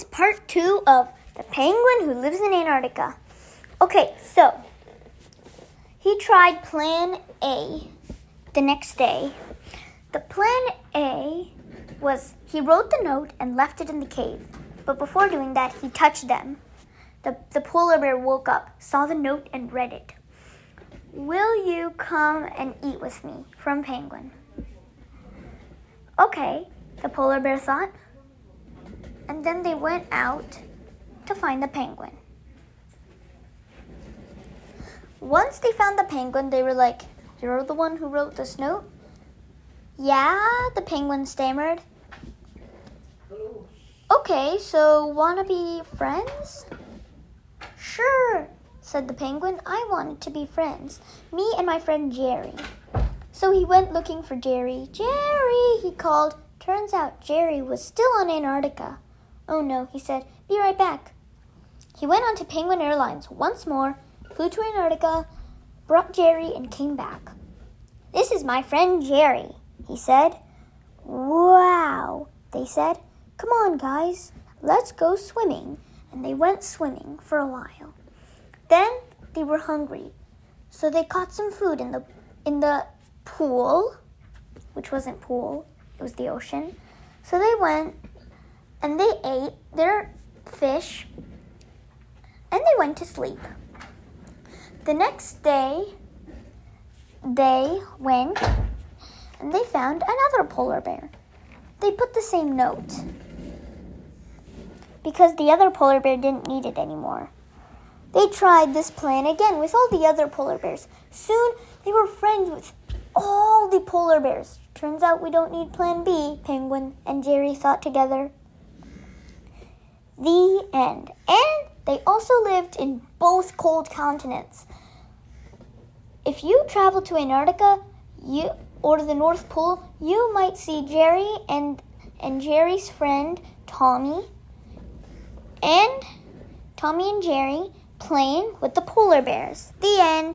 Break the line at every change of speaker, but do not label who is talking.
is part two of The Penguin Who Lives in Antarctica. Okay, so he tried plan A the next day. The plan A was he wrote the note and left it in the cave. But before doing that, he touched them. The, the polar bear woke up, saw the note, and read it. Will you come and eat with me? From Penguin. Okay, the polar bear thought. And then they went out to find the penguin. Once they found the penguin, they were like, You're the one who wrote this note? Yeah, the penguin stammered. Okay, so wanna be friends? Sure, said the penguin. I wanted to be friends. Me and my friend Jerry. So he went looking for Jerry. Jerry, he called. Turns out Jerry was still on Antarctica. Oh no, he said. Be right back. He went on to Penguin Airlines once more, flew to Antarctica, brought Jerry, and came back. This is my friend Jerry, he said. Wow, they said. Come on, guys, let's go swimming. And they went swimming for a while. Then they were hungry, so they caught some food in the in the pool, which wasn't pool, it was the ocean. So they went and they ate their fish and they went to sleep. The next day, they went and they found another polar bear. They put the same note because the other polar bear didn't need it anymore. They tried this plan again with all the other polar bears. Soon they were friends with all the polar bears. Turns out we don't need plan B, Penguin and Jerry thought together. The end. And they also lived in both cold continents. If you travel to Antarctica, you or the North Pole, you might see Jerry and and Jerry's friend Tommy and Tommy and Jerry playing with the polar bears. The end.